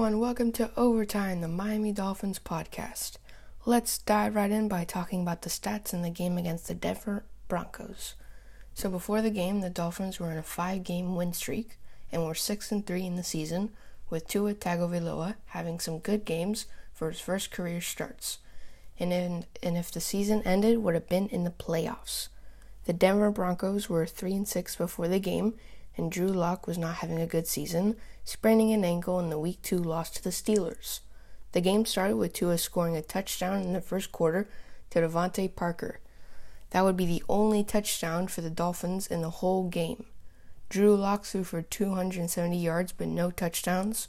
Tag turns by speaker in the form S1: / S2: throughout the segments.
S1: everyone. Welcome to Overtime, the Miami Dolphins podcast. Let's dive right in by talking about the stats in the game against the Denver Broncos. So before the game, the Dolphins were in a five-game win streak and were six and three in the season, with Tua Tagovailoa having some good games for his first career starts. And, in, and if the season ended, would have been in the playoffs. The Denver Broncos were three and six before the game and Drew Lock was not having a good season, spraining an ankle in the Week 2 loss to the Steelers. The game started with Tua scoring a touchdown in the first quarter to DeVante Parker. That would be the only touchdown for the Dolphins in the whole game. Drew Lock threw for 270 yards but no touchdowns.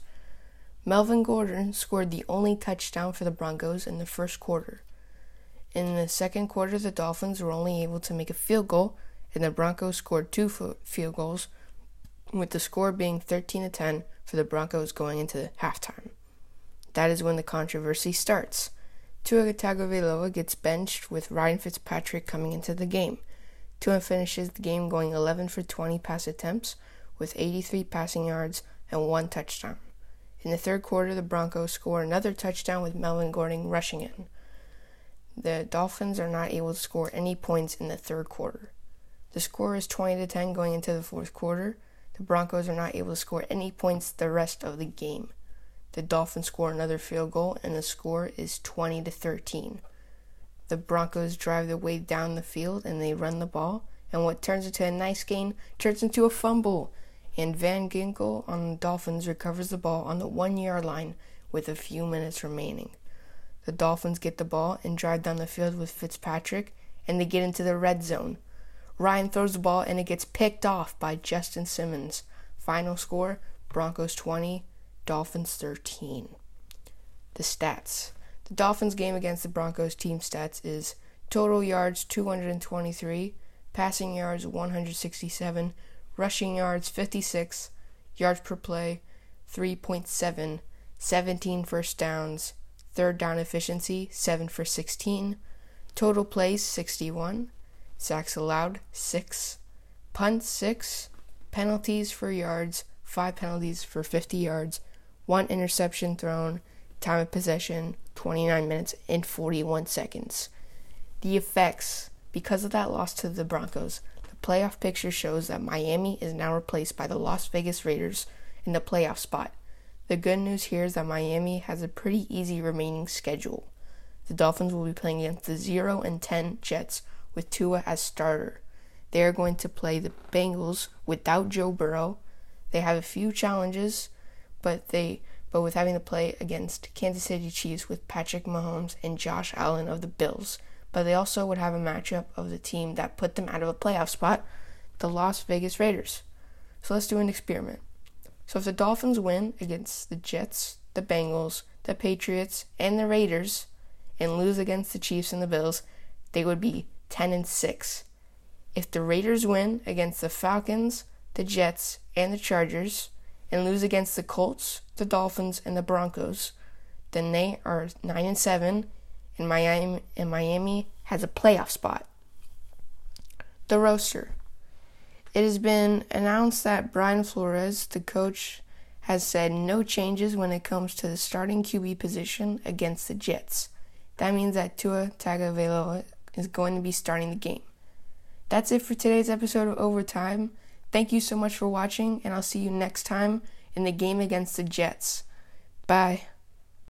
S1: Melvin Gordon scored the only touchdown for the Broncos in the first quarter. In the second quarter, the Dolphins were only able to make a field goal, and the Broncos scored two field goals with the score being 13 to 10 for the Broncos going into halftime. That is when the controversy starts. Tua Tagovailoa gets benched with Ryan Fitzpatrick coming into the game. Tua finishes the game going 11 for 20 pass attempts with 83 passing yards and one touchdown. In the third quarter, the Broncos score another touchdown with Melvin Gordon rushing in. The Dolphins are not able to score any points in the third quarter. The score is 20 to 10 going into the fourth quarter. The Broncos are not able to score any points the rest of the game. The Dolphins score another field goal and the score is 20 to 13. The Broncos drive their way down the field and they run the ball and what turns into a nice gain turns into a fumble and Van Ginkel on the Dolphins recovers the ball on the 1-yard line with a few minutes remaining. The Dolphins get the ball and drive down the field with Fitzpatrick and they get into the red zone. Ryan throws the ball and it gets picked off by Justin Simmons. Final score Broncos 20, Dolphins 13. The stats. The Dolphins game against the Broncos team stats is total yards 223, passing yards 167, rushing yards 56, yards per play 3.7, 17 first downs, third down efficiency 7 for 16, total plays 61, Sacks allowed, 6. Punts, 6. Penalties for yards, 5 penalties for 50 yards. 1 interception thrown. Time of possession, 29 minutes and 41 seconds. The effects, because of that loss to the Broncos, the playoff picture shows that Miami is now replaced by the Las Vegas Raiders in the playoff spot. The good news here is that Miami has a pretty easy remaining schedule. The Dolphins will be playing against the 0 and 10 Jets with Tua as starter. They are going to play the Bengals without Joe Burrow. They have a few challenges, but they but with having to play against Kansas City Chiefs with Patrick Mahomes and Josh Allen of the Bills. But they also would have a matchup of the team that put them out of a playoff spot, the Las Vegas Raiders. So let's do an experiment. So if the Dolphins win against the Jets, the Bengals, the Patriots, and the Raiders, and lose against the Chiefs and the Bills, they would be 10 and 6. If the Raiders win against the Falcons, the Jets, and the Chargers, and lose against the Colts, the Dolphins, and the Broncos, then they are 9 and 7, and Miami, and Miami has a playoff spot. The roster. It has been announced that Brian Flores, the coach, has said no changes when it comes to the starting QB position against the Jets. That means that Tua Tagovailoa is going to be starting the game. That's it for today's episode of Overtime. Thank you so much for watching, and I'll see you next time in the game against the Jets. Bye.